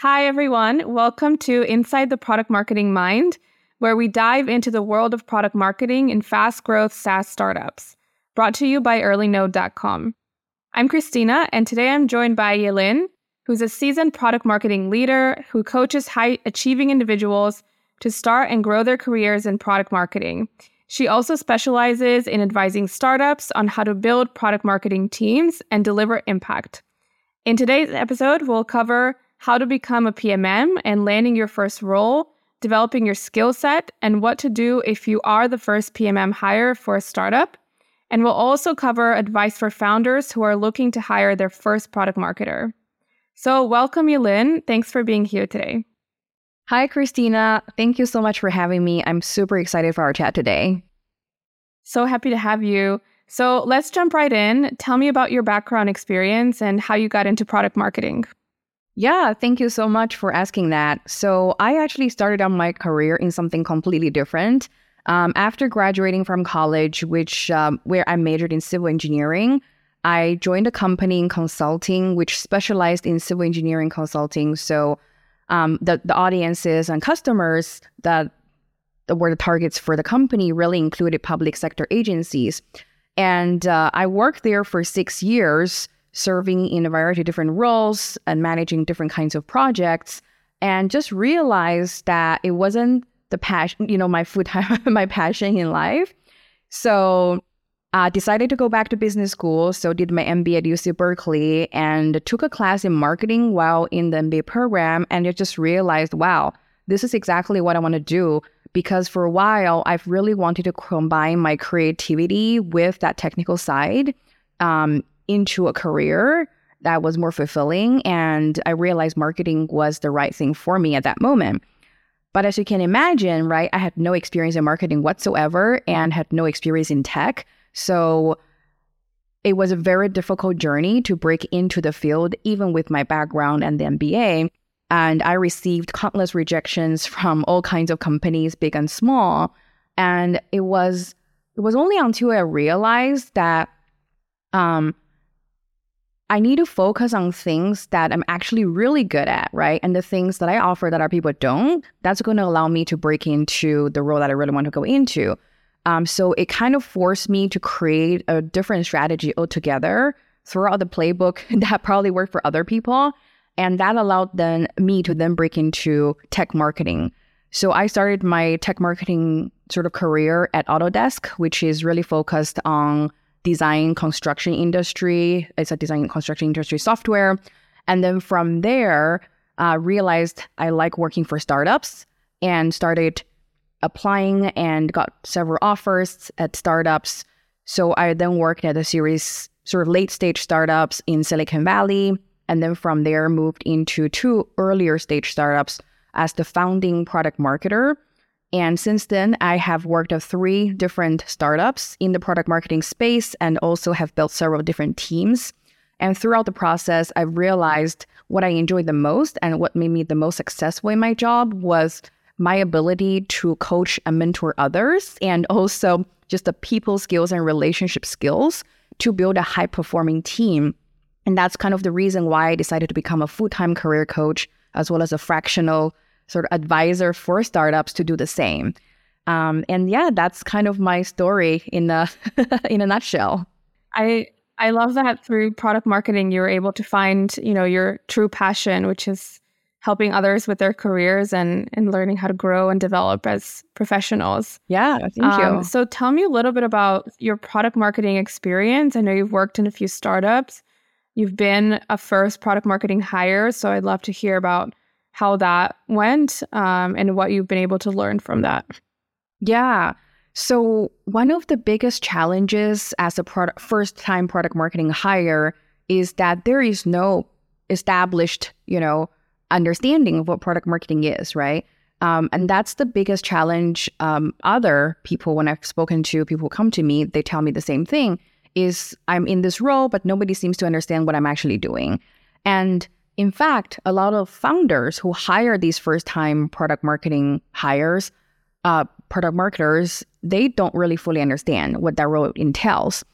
Hi, everyone. Welcome to Inside the Product Marketing Mind, where we dive into the world of product marketing in fast growth SaaS startups. Brought to you by earlynode.com. I'm Kristina, and today I'm joined by Yi Lin, who's a seasoned product marketing leader who coaches high achieving individuals to start and grow their careers in product marketing. She also specializes in advising startups on how to build product marketing teams and deliver impact. In today's episode, we'll cover how to become a PMM and landing your first role, developing your skill set, and what to do if you are the first PMM hire for a startup. And we'll also cover advice for founders who are looking to hire their first product marketer. So, welcome, Yi Lin. Thanks for being here today. Hi, Kristina. Thank you so much for having me. I'm super excited for our chat today. So happy to have you. So, let's jump right in. Tell me about your background experience and how you got into product marketing. Yeah, thank you so much for asking that. So, I actually started out my career in something completely different. Um, after graduating from college, which um, where I majored in civil engineering, I joined a company in consulting which specialized in civil engineering consulting. So um, the the audiences and customers that, were the targets for the company really included public sector agencies. And uh, I worked there for six years, serving in a variety of different roles and managing different kinds of projects. And just realized that it wasn't the passion, you know, my full time, my passion in life. So uh, decided to go back to business school, so did my MBA at UC Berkeley and took a class in marketing while in the MBA program, and I just realized, wow, this is exactly what I want to do. Because for a while, I've really wanted to combine my creativity with that technical side um, into a career that was more fulfilling. And I realized marketing was the right thing for me at that moment. But as you can imagine, right, I had no experience in marketing whatsoever and had no experience in tech. So it was a very difficult journey to break into the field, even with my background and the MBA. And I received countless rejections from all kinds of companies, big and small. And it was it was only until I realized that um, I need to focus on things that I'm actually really good at, right? And the things that I offer that other people don't, that's going to allow me to break into the role that I really want to go into. Um, so it kind of forced me to create a different strategy altogether, throw out the playbook that probably worked for other people. And that allowed then me to then break into tech marketing. So I started my tech marketing sort of career at Autodesk, which is really focused on design construction industry. It's a design construction industry software. And then from there, uh, realized I like working for startups and started applying and got several offers at startups. So I then worked at a series sort of late stage startups in Silicon Valley. And then from there moved into two earlier stage startups as the founding product marketer. And since then, I have worked at three different startups in the product marketing space and also have built several different teams. And throughout the process, I've realized what I enjoyed the most and what made me the most successful in my job was my ability to coach and mentor others, and also just the people skills and relationship skills to build a high performing team. And that's kind of the reason why I decided to become a full time career coach as well as a fractional sort of advisor for startups to do the same. Um, and yeah, that's kind of my story in a in a nutshell. I I love that through product marketing you were able to find you know your true passion, which is helping others with their careers and and learning how to grow and develop as professionals. Yeah, thank um, you. So tell me a little bit about your product marketing experience. I know you've worked in a few startups. You've been a first product marketing hire, so I'd love to hear about how that went um, and what you've been able to learn from that. Yeah. So one of the biggest challenges as a product first time product marketing hire is that there is no established, you know, understanding of what product marketing is, right? Um, and that's the biggest challenge. Um, other people, when I've spoken to people who come to me, they tell me the same thing: is I'm in this role, but nobody seems to understand what I'm actually doing. And in fact, a lot of founders who hire these first-time product marketing hires, uh, product marketers, they don't really fully understand what that role entails.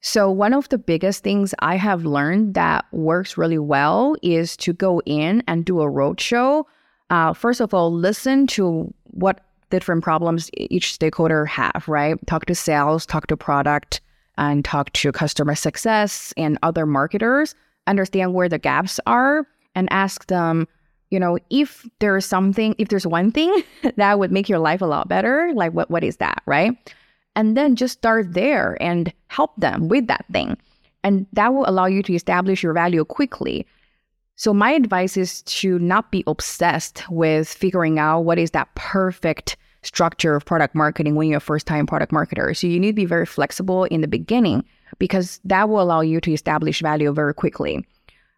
So, one of the biggest things I have learned that works really well is to go in and do a roadshow. Uh, first of all, listen to what different problems each stakeholder have, right? Talk to sales, talk to product, and talk to customer success and other marketers, understand where the gaps are, and ask them, you know, if there's something, if there's one thing that would make your life a lot better, like what what is that, right? And then just start there and help them with that thing. And that will allow you to establish your value quickly. So my advice is to not be obsessed with figuring out what is that perfect structure of product marketing when you're a first time product marketer. So you need to be very flexible in the beginning because that will allow you to establish value very quickly.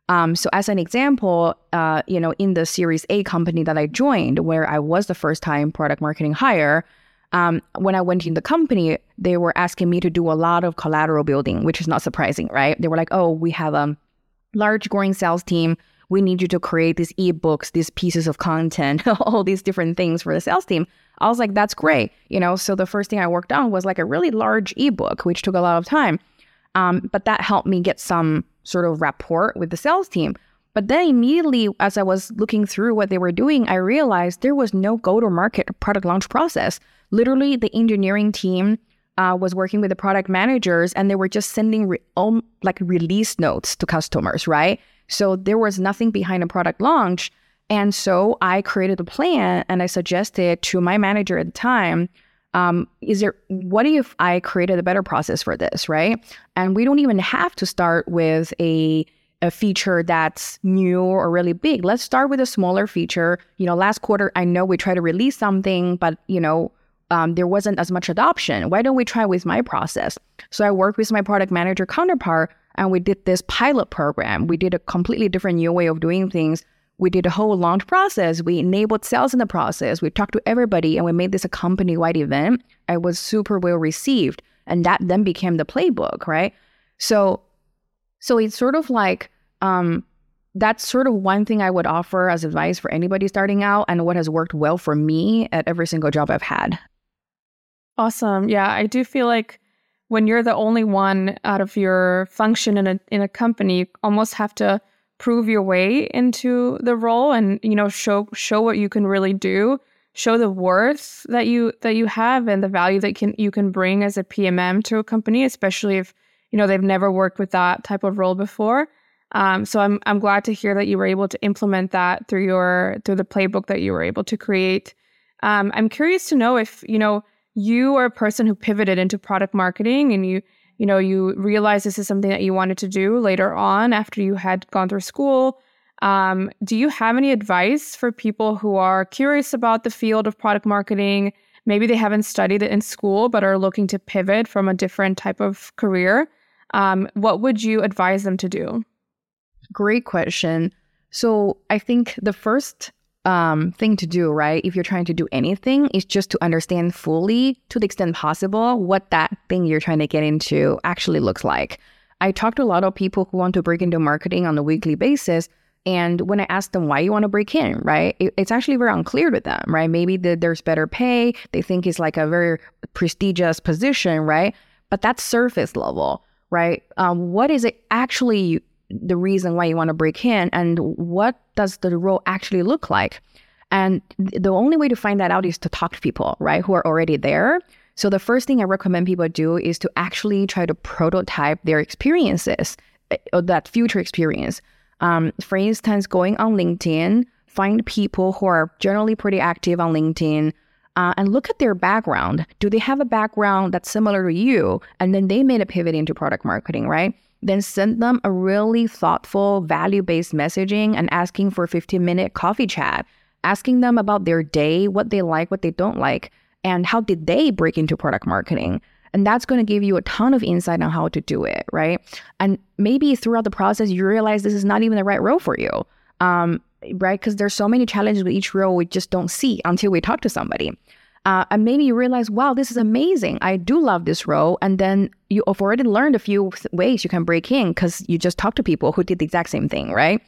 Um, so as an example, uh, you know, in the Series A company that I joined, where I was the first time product marketing hire, um, when I went in the company, they were asking me to do a lot of collateral building, which is not surprising, right? They were like, "Oh, we have a large growing sales team. We need you to create these ebooks, these pieces of content, all these different things for the sales team." I was like, "That's great," you know. So the first thing I worked on was like a really large ebook, which took a lot of time. Um, but that helped me get some sort of rapport with the sales team. But then immediately, as I was looking through what they were doing, I realized there was no go to market product launch process. Literally, the engineering team uh, was working with the product managers and they were just sending re- um, like release notes to customers, right? So there was nothing behind a product launch. And so I created a plan and I suggested to my manager at the time um, is there what if i created a better process for this right? And we don't even have to start with a a feature that's new or really big. Let's start with a smaller feature. You know last quarter i know we tried to release something but you know um, there wasn't as much adoption. Why don't we try with my process? So i worked with my product manager counterpart and we did this pilot program. We did a completely different new way of doing things we did a whole launch process. We enabled sales in the process. We talked to everybody and we made this a company wide event. It was super well received. And that then became the playbook, right? So, so it's sort of like, um, that's sort of one thing I would offer as advice for anybody starting out and what has worked well for me at every single job I've had. Awesome. Yeah, I do feel like when you're the only one out of your function in a in a company, you almost have to prove your way into the role and you know show show what you can really do. Show the worth that you that you have and the value that can you can bring as a PMM to a company especially if you know they've never worked with that type of role before. Um, so I'm I'm glad to hear that you were able to implement that through your through the playbook that you were able to create. Um, I'm curious to know if you know you are a person who pivoted into product marketing and you you know, you realize this is something that you wanted to do later on after you had gone through school. Um, do you have any advice for people who are curious about the field of product marketing? Maybe they haven't studied it in school, but are looking to pivot from a different type of career. Um, what would you advise them to do? Great question. So, I think the first um, thing to do, right? If you're trying to do anything, is just to understand fully, to the extent possible, what that thing you're trying to get into actually looks like. I talk to a lot of people who want to break into marketing on a weekly basis. And when I ask them why you want to break in, right, it, it's actually very unclear to them, right? Maybe the, there's better pay. They think it's like a very prestigious position, right? But that's surface level, right? Um, what is it actually the reason why you want to break in and what does the role actually look like. And the only way to find that out is to talk to people, right, who are already there. So the first thing I recommend people do is to actually try to prototype their experiences, eh, that future experience. Um, for instance, going on LinkedIn, find people who are generally pretty active on LinkedIn, uh, and look at their background. Do they have a background that's similar to you? And then they made a pivot into product marketing, right? Then send them a really thoughtful, value based messaging and asking for a 15 minute coffee chat, asking them about their day, what they like, what they don't like, and how did they break into product marketing. And that's going to give you a ton of insight on how to do it, right? And maybe throughout the process, you realize this is not even the right role for you, um, right? Because there's so many challenges with each role we just don't see until we talk to somebody. Uh, and maybe you realize, wow, this is amazing. I do love this role. And then you have already learned a few ways you can break in because you just talked to people who did the exact same thing, right?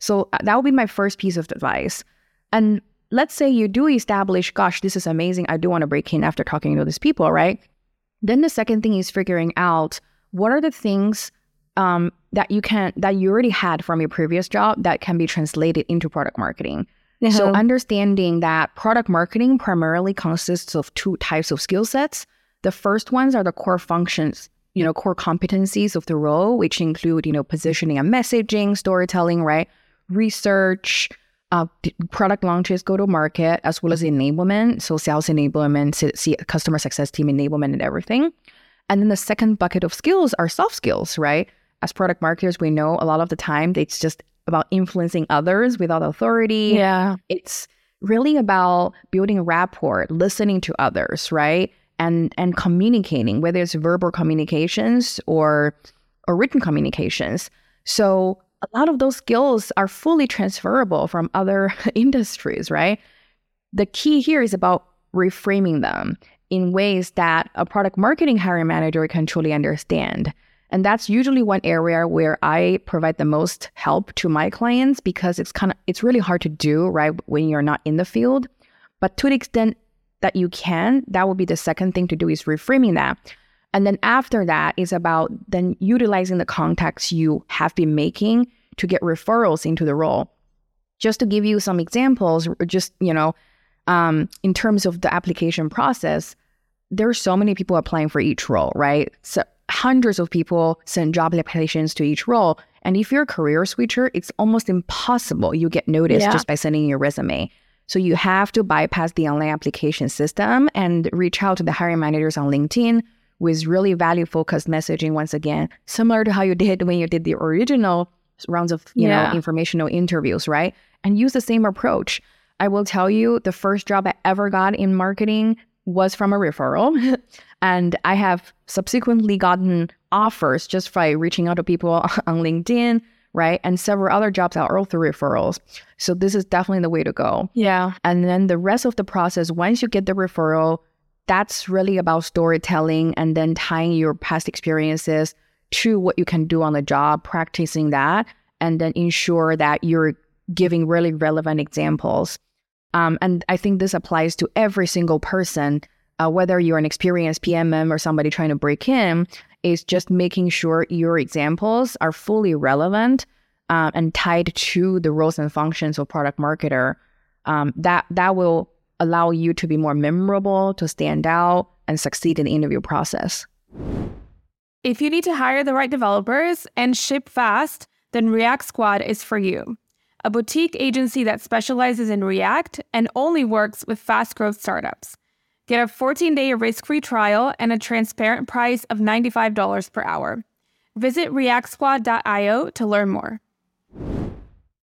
So uh, that would be my first piece of advice. And let's say you do establish, gosh, this is amazing. I do want to break in after talking to these people, right? Then the second thing is figuring out what are the things um, that you can that you already had from your previous job that can be translated into product marketing? So Uh-huh. understanding that product marketing primarily consists of two types of skill sets. The first ones are the core functions, you know, core competencies of the role, which include, you know, positioning and messaging, storytelling, right? Research, uh, product launches, go to market, as well as enablement. So sales enablement, see, customer success team enablement and everything. And then the second bucket of skills are soft skills, right? As product marketers, we know a lot of the time it's just about influencing others without authority. Yeah. It's really about building rapport, listening to others, right? And and communicating, whether it's verbal communications or or written communications. So a lot of those skills are fully transferable from other industries, right? The key here is about reframing them in ways that a product marketing hiring manager can truly understand. And that's usually one area where I provide the most help to my clients because it's kind of it's really hard to do, right, when you're not in the field. But to the extent that you can, that would be the second thing to do is reframing that. And then after that is about then utilizing the contacts you have been making to get referrals into the role. Just to give you some examples, just you know, um, in terms of the application process, there are so many people applying for each role, right? So hundreds of people send job applications to each role. And if you're a career switcher, it's almost impossible you get noticed Yeah. just by sending your resume. So you have to bypass the online application system and reach out to the hiring managers on LinkedIn with really value focused messaging once again, similar to how you did when you did the original rounds of, you Yeah. know, informational interviews, right? And use the same approach. I will tell you the first job I ever got in marketing was from a referral. and I have subsequently gotten offers just by reaching out to people on LinkedIn, right? And several other jobs are all through referrals. So this is definitely the way to go. Yeah. And then the rest of the process, once you get the referral, that's really about storytelling and then tying your past experiences to what you can do on the job, practicing that, and then ensure that you're giving really relevant examples. Um, and I think this applies to every single person, uh, whether you're an experienced PMM or somebody trying to break in, is just making sure your examples are fully relevant uh, and tied to the roles and functions of product marketer. Um, that that will allow you to be more memorable, to stand out, and succeed in the interview process. If you need to hire the right developers and ship fast, then React Squad is for you. A boutique agency that specializes in React and only works with fast growth startups. Get a 14 day risk free trial and a transparent price of $95 per hour. Visit reactsquad.io to learn more.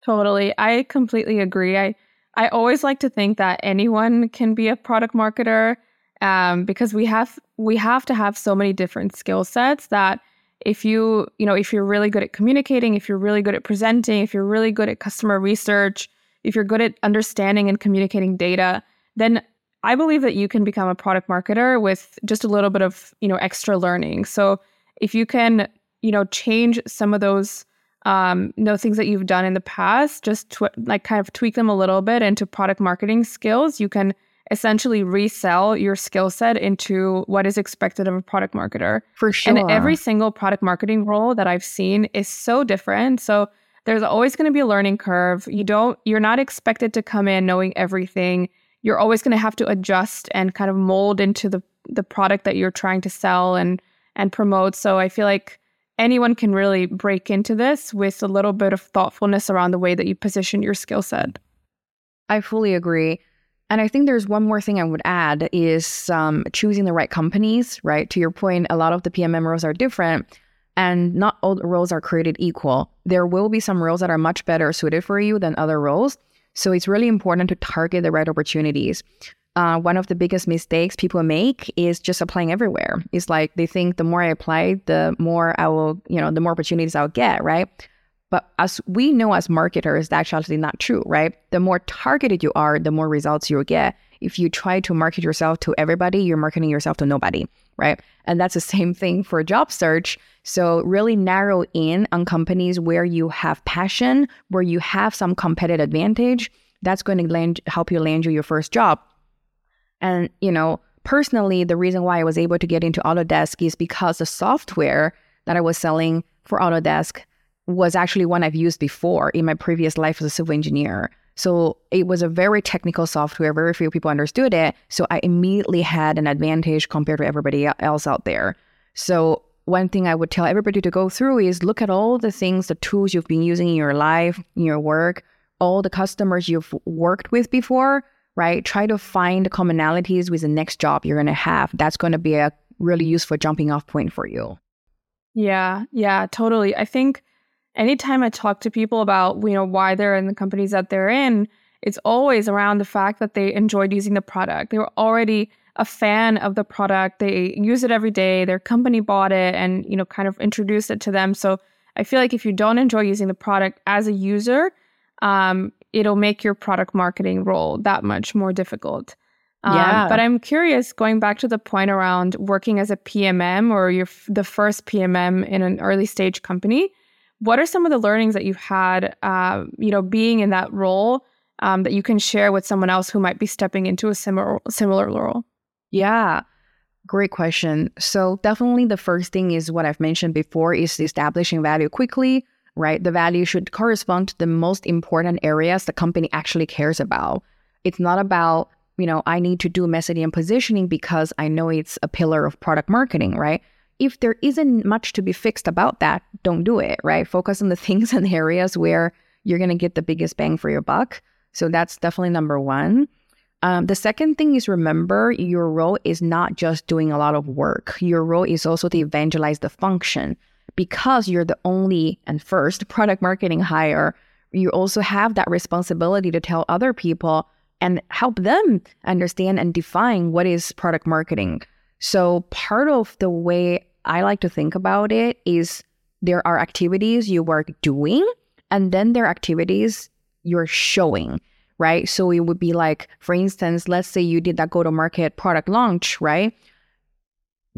Totally. I completely agree. I, I always like to think that anyone can be a product marketer um, because we have we have to have so many different skill sets that if you you know if you're really good at communicating if you're really good at presenting if you're really good at customer research if you're good at understanding and communicating data then i believe that you can become a product marketer with just a little bit of you know extra learning so if you can you know change some of those um, you know things that you've done in the past just tw- like kind of tweak them a little bit into product marketing skills you can essentially resell your skill set into what is expected of a product marketer. For sure. And every single product marketing role that I've seen is so different. So there's always going to be a learning curve. You don't you're not expected to come in knowing everything. You're always going to have to adjust and kind of mold into the the product that you're trying to sell and and promote. So I feel like anyone can really break into this with a little bit of thoughtfulness around the way that you position your skill set. I fully agree. And I think there's one more thing I would add is um, choosing the right companies, right? To your point, a lot of the PMM roles are different and not all roles are created equal. There will be some roles that are much better suited for you than other roles. So it's really important to target the right opportunities. Uh, one of the biggest mistakes people make is just applying everywhere. It's like they think the more I apply, the more I will, you know, the more opportunities I'll get, right? But as we know as marketers, that's actually not true, right? The more targeted you are, the more results you'll get. If you try to market yourself to everybody, you're marketing yourself to nobody, right? And that's the same thing for job search. So really narrow in on companies where you have passion, where you have some competitive advantage. That's going to land, help you land you your first job. And, you know, personally, the reason why I was able to get into Autodesk is because the software that I was selling for Autodesk was actually one I've used before in my previous life as a civil engineer. So it was a very technical software. Very few people understood it. So I immediately had an advantage compared to everybody else out there. So one thing I would tell everybody to go through is look at all the things, the tools you've been using in your life, in your work, all the customers you've worked with before, right? Try to find commonalities with the next job you're going to have. That's going to be a really useful jumping off point for you. Yeah, yeah, totally. I think anytime I talk to people about, you know, why they're in the companies that they're in, it's always around the fact that they enjoyed using the product. They were already a fan of the product. They use it every day. Their company bought it and, you know, kind of introduced it to them. So I feel like if you don't enjoy using the product as a user, um, it'll make your product marketing role that much more difficult. Um, yeah. But I'm curious, going back to the point around working as a PMM or you're f- the first PMM in an early stage company, what are some of the learnings that you've had, uh, you know, being in that role um, that you can share with someone else who might be stepping into a similar similar role? Yeah, great question. So definitely the first thing is what I've mentioned before is establishing value quickly. Right, the value should correspond to the most important areas the company actually cares about. It's not about you know I need to do messaging and positioning because I know it's a pillar of product marketing, right? If there isn't much to be fixed about that, don't do it, right? Focus on the things and areas where you're going to get the biggest bang for your buck. So that's definitely number one. Um, the second thing is remember your role is not just doing a lot of work. Your role is also to evangelize the function because you're the only and first product marketing hire. You also have that responsibility to tell other people and help them understand and define what is product marketing. So, part of the way I like to think about it is there are activities you are doing, and then there are activities you're showing, right? So, it would be like, for instance, let's say you did that go to market product launch, right?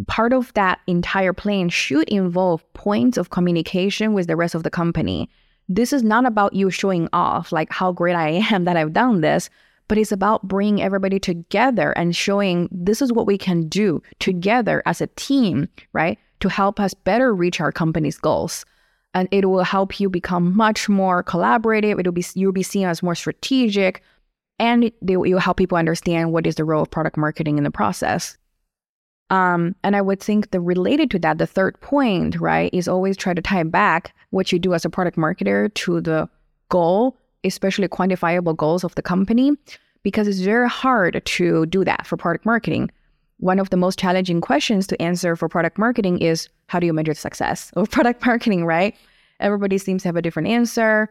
Part of that entire plan should involve points of communication with the rest of the company. This is not about you showing off, like how great I am that I've done this, but it's about bringing everybody together and showing this is what we can do together as a team, right? To help us better reach our company's goals. And it will help you become much more collaborative. It'll be you'll be seen as more strategic, and it will help people understand what is the role of product marketing in the process. Um, and I would think the related to that, the third point, right, is always try to tie back what you do as a product marketer to the goal especially quantifiable goals of the company, because it's very hard to do that for product marketing. One of the most challenging questions to answer for product marketing is how do you measure the success of product marketing, right? Everybody seems to have a different answer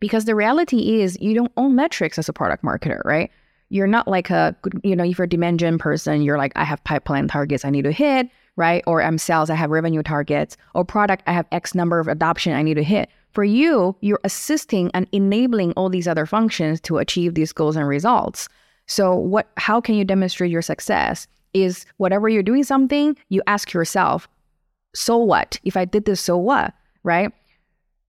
because the reality is you don't own metrics as a product marketer, right? You're not like a, you know, if you're a demand gen person, you're like, I have pipeline targets I need to hit, right? Or I'm sales, I have revenue targets, or product, I have X number of adoption I need to hit. For you, you're assisting and enabling all these other functions to achieve these goals and results. So what how can you demonstrate your success? Is whatever you're doing something, you ask yourself, so what? If I did this, so what? Right?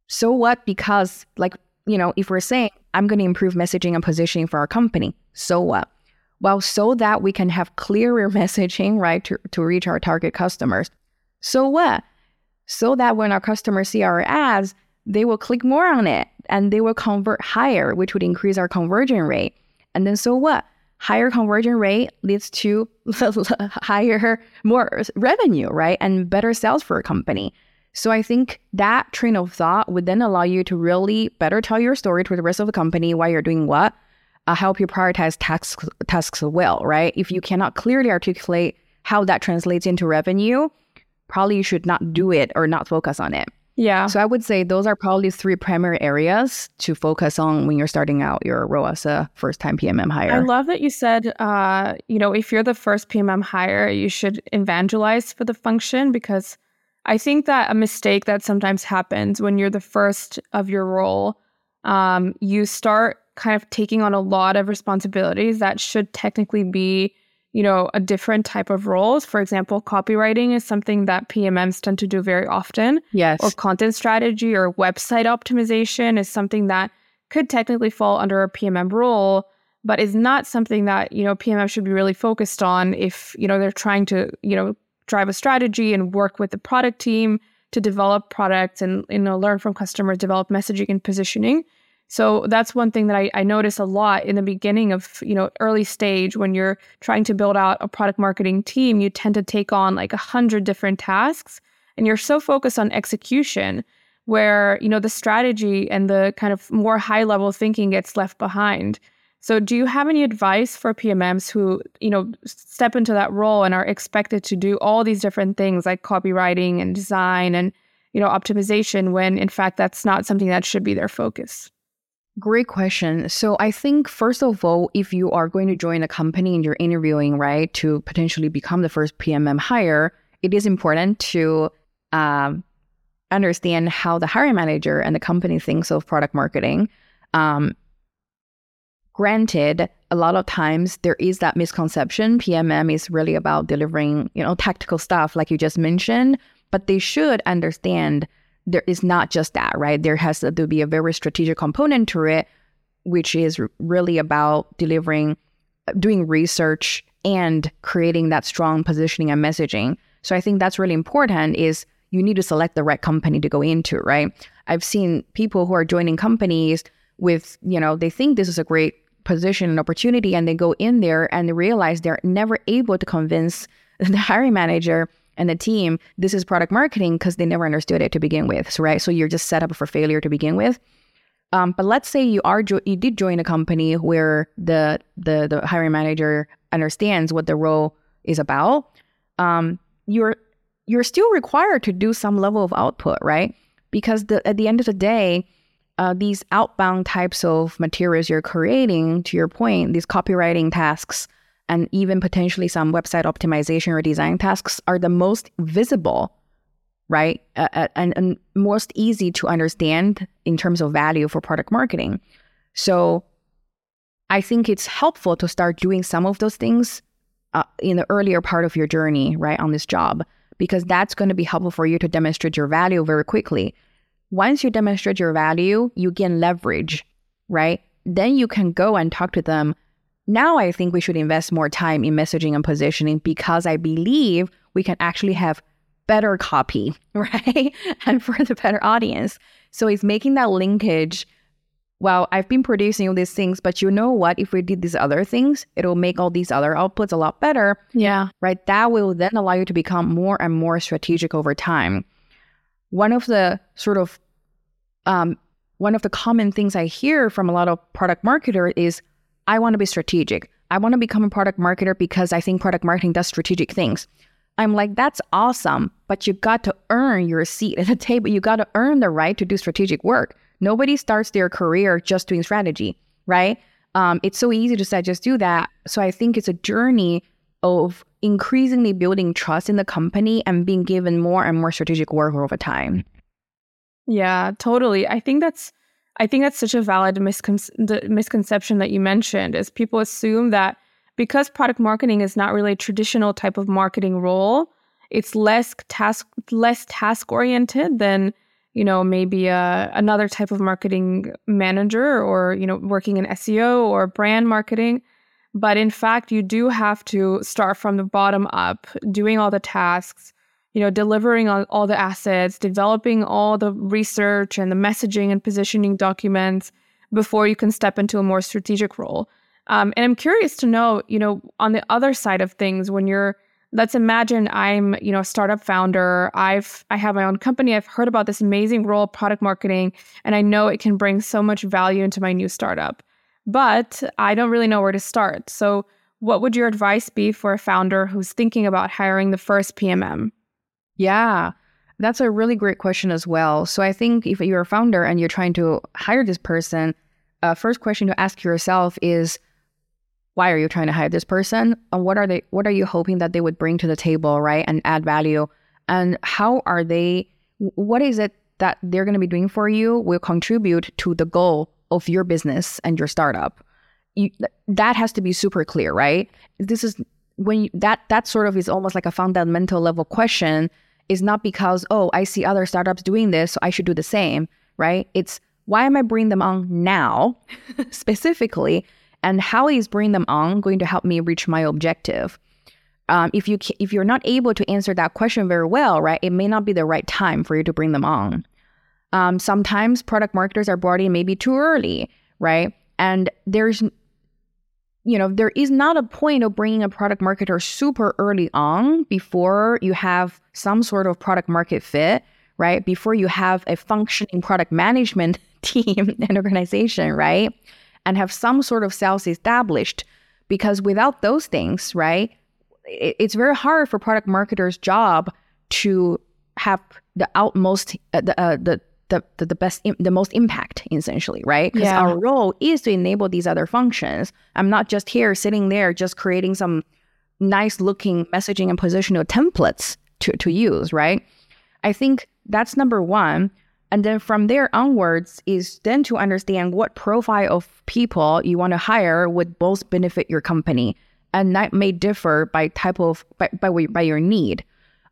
So what? Because like, you know, if we're saying I'm going to improve messaging and positioning for our company, so what? Well, so that we can have clearer messaging, right, to, to reach our target customers. So what? So that when our customers see our ads, they will click more on it and they will convert higher, which would increase our conversion rate. And then so what? Higher conversion rate leads to higher, more revenue, right? And better sales for a company. So I think that train of thought would then allow you to really better tell your story to the rest of the company why you're doing what, uh, help you prioritize tasks tasks well, right? If you cannot clearly articulate how that translates into revenue, probably you should not do it or not focus on it. Yeah. So I would say those are probably three primary areas to focus on when you're starting out your role as a first time PMM hire. I love that you said, uh, you know, if you're the first PMM hire, you should evangelize for the function because I think that a mistake that sometimes happens when you're the first of your role, um, you start kind of taking on a lot of responsibilities that should technically be you know, a different type of roles. For example, copywriting is something that PMMs tend to do very often. Yes. Or content strategy or website optimization is something that could technically fall under a PMM role, but is not something that, you know, PMM should be really focused on if, you know, they're trying to, you know, drive a strategy and work with the product team to develop products and you know learn from customers, develop messaging and positioning. So that's one thing that I, I notice a lot in the beginning of, you know, early stage when you're trying to build out a product marketing team, you tend to take on like a hundred different tasks and you're so focused on execution where, you know, the strategy and the kind of more high level thinking gets left behind. So do you have any advice for PMMs who, you know, step into that role and are expected to do all these different things like copywriting and design and, you know, optimization when in fact that's not something that should be their focus? Great question. So I think first of all, if you are going to join a company and you're interviewing, right, to potentially become the first PMM hire, it is important to um, understand how the hiring manager and the company thinks of product marketing. Um, granted, a lot of times there is that misconception. PMM is really about delivering, you know, tactical stuff, like you just mentioned. But they should understand there is not just that, right? There has to be a very strategic component to it, which is really about delivering, uh, doing research and creating that strong positioning and messaging. So I think that's really important is you need to select the right company to go into, right? I've seen people who are joining companies with, you know, they think this is a great position and opportunity and they go in there and they realize they're never able to convince the hiring manager and the team, this is product marketing because they never understood it to begin with. So, right. So you're just set up for failure to begin with. Um, but let's say you are jo- you did join a company where the the the hiring manager understands what the role is about. Um, you're you're still required to do some level of output, right? Because the, at the end of the day, uh, these outbound types of materials you're creating, to your point, these copywriting tasks, and even potentially some website optimization or design tasks are the most visible, right? Uh, and, and most easy to understand in terms of value for product marketing. So I think it's helpful to start doing some of those things uh, in the earlier part of your journey, right, on this job, because that's going to be helpful for you to demonstrate your value very quickly. Once you demonstrate your value, you gain leverage, right? Then you can go and talk to them now I think we should invest more time in messaging and positioning because I believe we can actually have better copy, right? and for the better audience. So it's making that linkage. Well, I've been producing all these things, but you know what? If we did these other things, it'll make all these other outputs a lot better. Yeah. Right. That will then allow you to become more and more strategic over time. One of the sort of um, one of the common things I hear from a lot of product marketers is I want to be strategic. I want to become a product marketer because I think product marketing does strategic things. I'm like, that's awesome, but you got to earn your seat at the table. You got to earn the right to do strategic work. Nobody starts their career just doing strategy, right? Um, it's so easy to say, just do that. So I think it's a journey of increasingly building trust in the company and being given more and more strategic work over time. Yeah, totally. I think that's I think that's such a valid miscon- misconception that you mentioned is people assume that because product marketing is not really a traditional type of marketing role, it's less task less task oriented than you know maybe a, uh, another type of marketing manager or you know working in SEO or brand marketing. But in fact, you do have to start from the bottom up, doing all the tasks, you know, delivering on all the assets, developing all the research and the messaging and positioning documents before you can step into a more strategic role. Um, and I'm curious to know, you know, on the other side of things, when you're, let's imagine I'm, you know, a startup founder. I've, I have my own company. I've heard about this amazing role of product marketing, and I know it can bring so much value into my new startup. But I don't really know where to start. So, what would your advice be for a founder who's thinking about hiring the first PMM? Yeah, that's a really great question as well. So I think if you're a founder and you're trying to hire this person, uh, first question to ask yourself is, why are you trying to hire this person? And what are they? What are you hoping that they would bring to the table, right, and add value? And how are they? What is it that they're going to be doing for you? Will contribute to the goal of your business and your startup. You, that has to be super clear, right? This is when you, that that sort of is almost like a fundamental level question is not because, oh, I see other startups doing this, so I should do the same, right? It's why am I bringing them on now specifically? And how is bringing them on going to help me reach my objective? um, if you if you're not able to answer that question very well, right, it may not be the right time for you to bring them on. Um, sometimes product marketers are brought in maybe too early, right? And there's, you know, there is not a point of bringing a product marketer super early on before you have some sort of product market fit, right? Before you have a functioning product management team and organization, right? And have some sort of sales established. Because without those things, right, it's very hard for product marketers' job to have the outmost uh, the, uh, the the, the, the best the most impact essentially right? Because yeah. our role is to enable these other functions. I'm not just here sitting there just creating some nice looking messaging and positional templates to, to use right? I think that's number one. And then from there onwards is then to understand what profile of people you want to hire would both benefit your company. And that may differ by type of by by, by your need.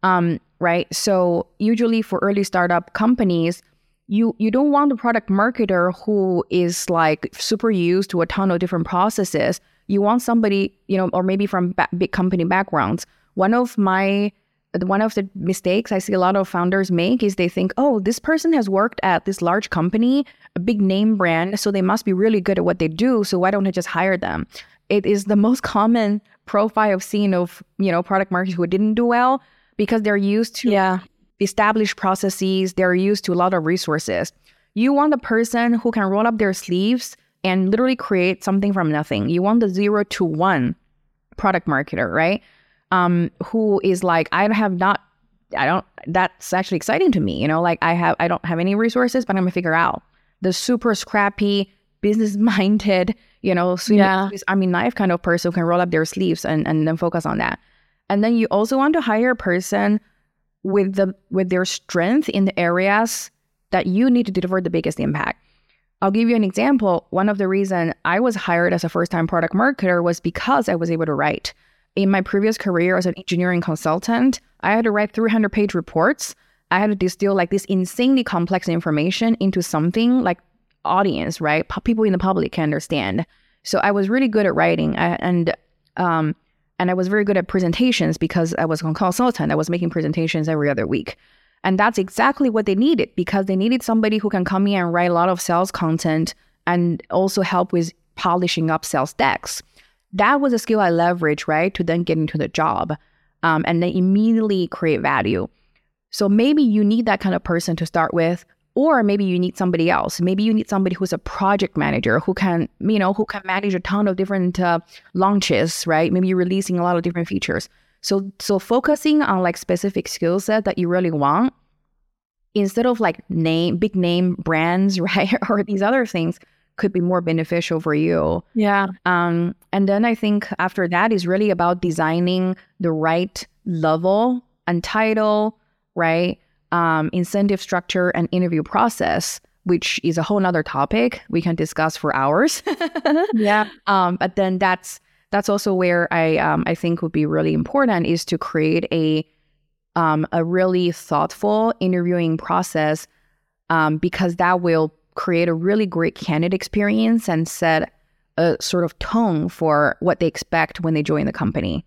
Um, right? So usually for early startup companies you you don't want a product marketer who is like super used to a ton of different processes. You want somebody you know or maybe from ba- big company backgrounds. One of my one of the mistakes i see a lot of founders make is they think oh this person has worked at this large company a big name brand so they must be really good at what they do so why don't i just hire them? It is the most common profile i've seen of you know product marketers who didn't do well because they're used to yeah established processes, they're used to a lot of resources. You want a person who can roll up their sleeves and literally create something from nothing. You want the zero to one product marketer, right? Um, who is like, I have not, I don't, that's actually exciting to me. You know, like I have, I don't have any resources, but I'm gonna figure out the super scrappy, business minded, you know, yeah. I mean, knife kind of person who can roll up their sleeves and, and then focus on that. And then you also want to hire a person with the with their strength in the areas that you need to deliver the biggest impact. I'll give you an example. One of the reason I was hired as a first-time product marketer was because I was able to write. In my previous career as an engineering consultant, I had to write 300-page reports. I had to distill like this insanely complex information into something like audience, right? People in the public can understand. So I was really good at writing, and um, and I was very good at presentations because I was a consultant. I was making presentations every other week. And that's exactly what they needed because they needed somebody who can come in and write a lot of sales content and also help with polishing up sales decks. That was a skill I leveraged, right, to then get into the job um, and then immediately create value. So maybe you need that kind of person to start with or maybe you need somebody else. Maybe you need somebody who's a project manager who can you know who can manage a ton of different uh, launches right? Maybe you're releasing a lot of different features. So so focusing on like specific skill set that you really want instead of like name big name brands right or these other things could be more beneficial for you. Yeah. Um and then i think after that is really about designing the right level and title right um, incentive structure and interview process, which is a whole nother topic we can discuss for hours. yeah. Um, but then that's that's also where I um, I think would be really important is to create a um, a really thoughtful interviewing process um, because that will create a really great candidate experience and set a sort of tone for what they expect when they join the company.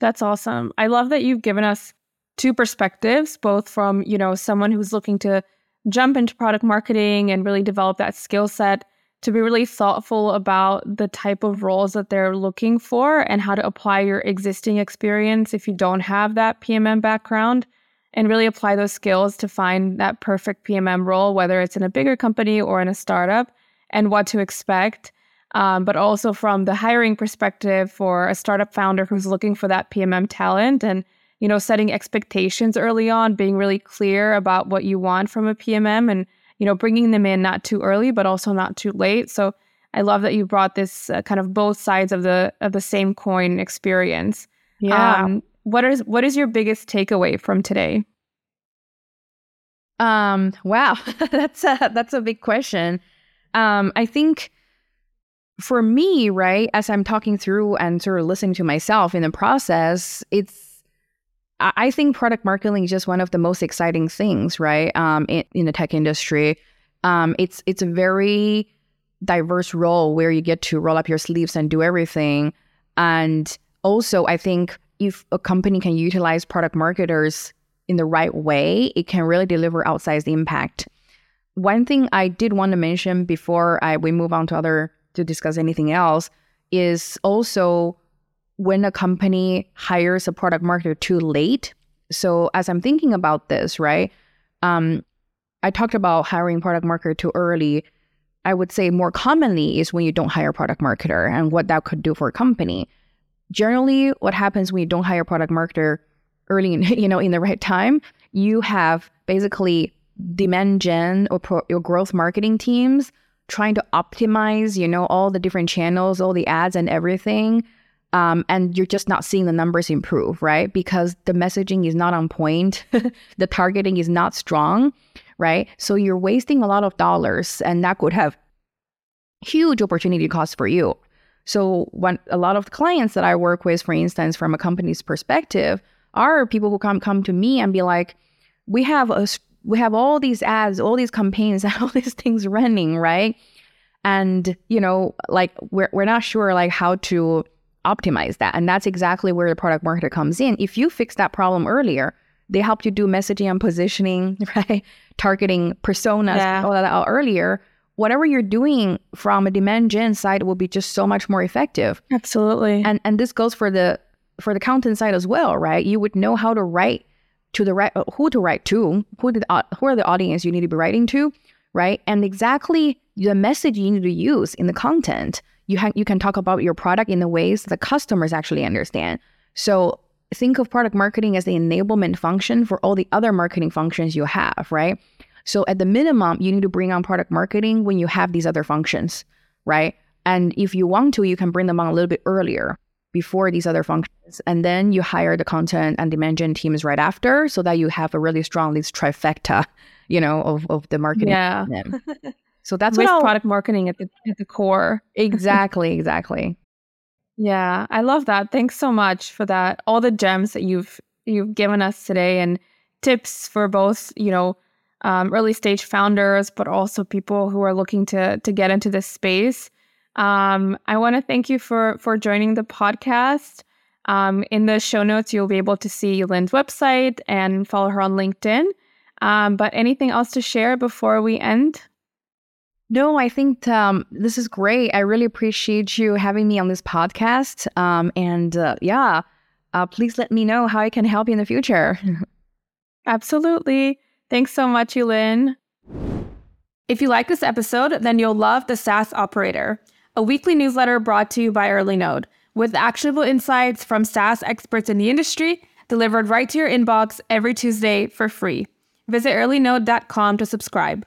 That's awesome. I love that you've given us two perspectives, both from, you know, someone who's looking to jump into product marketing and really develop that skill set to be really thoughtful about the type of roles that they're looking for and how to apply your existing experience if you don't have that PMM background and really apply those skills to find that perfect PMM role, whether it's in a bigger company or in a startup, and what to expect. Um, but also from the hiring perspective for a startup founder who's looking for that PMM talent and you know, setting expectations early on, being really clear about what you want from a PMM and, you know, bringing them in not too early, but also not too late. So I love that you brought this uh, kind of both sides of the of the same coin experience. Yeah. Um, what is what is your biggest takeaway from today? Um, wow, that's a that's a big question. Um, I think for me, right, as I'm talking through and sort of listening to myself in the process, it's I think product marketing is just one of the most exciting things, right? Um, in, in the tech industry, um, it's it's a very diverse role where you get to roll up your sleeves and do everything, and also, I think if a company can utilize product marketers in the right way, it can really deliver outsized impact. One thing I did want to mention before I we move on to other to discuss anything else is also when a company hires a product marketer too late. So as I'm thinking about this, right? Um, I talked about hiring product marketer too early. I would say more commonly is when you don't hire product marketer and what that could do for a company. Generally, what happens when you don't hire product marketer early in, you know, in the right time, you have basically demand gen or pro, your growth marketing teams trying to optimize, you know, all the different channels, all the ads and everything. Um, and you're just not seeing the numbers improve, right? Because the messaging is not on point, the targeting is not strong, right? So you're wasting a lot of dollars, and that could have huge opportunity costs for you. So when a lot of clients that I work with, for instance, from a company's perspective, are people who come come to me and be like, we have a we have all these ads, all these campaigns, all these things running, right? And you know, like we're we're not sure like how to optimize that, and that's exactly where the product marketer comes in. If you fix that problem earlier, they help you do messaging and positioning, right? Targeting personas, yeah. all that out earlier. Whatever you're doing from a demand gen side will be just so much more effective. Absolutely. And and this goes for the for the content side as well, right? You would know how to write to the right, uh, who to write to, who the uh, who are the audience you need to be writing to, right? And exactly the message you need to use in the content. You ha- you can talk about your product in the ways the customers actually understand. So think of product marketing as the enablement function for all the other marketing functions you have, right? So at the minimum, you need to bring on product marketing when you have these other functions, right? And if you want to, you can bring them on a little bit earlier before these other functions. And then you hire the content and demand gen teams right after so that you have a really strong this trifecta, you know, of, of the marketing. Yeah. so that's what product marketing at the at the core. exactly, exactly. Yeah, I love that. Thanks so much for that. All the gems that you've you've given us today and tips for both, you know, um, early stage founders, but also people who are looking to to get into this space. Um, I want to thank you for for joining the podcast. Um, in the show notes, you'll be able to see Lin's website and follow her on LinkedIn. Um, but anything else to share before we end? No, I think um, this is great. I really appreciate you having me on this podcast. Um, and uh, yeah, uh, please let me know how I can help you in the future. Absolutely. Thanks so much, Yi Lin. If you like this episode, then you'll love the SaaS Operator, a weekly newsletter brought to you by EarlyNode, with actionable insights from SaaS experts in the industry delivered right to your inbox every Tuesday for free. Visit earlynode.com to subscribe.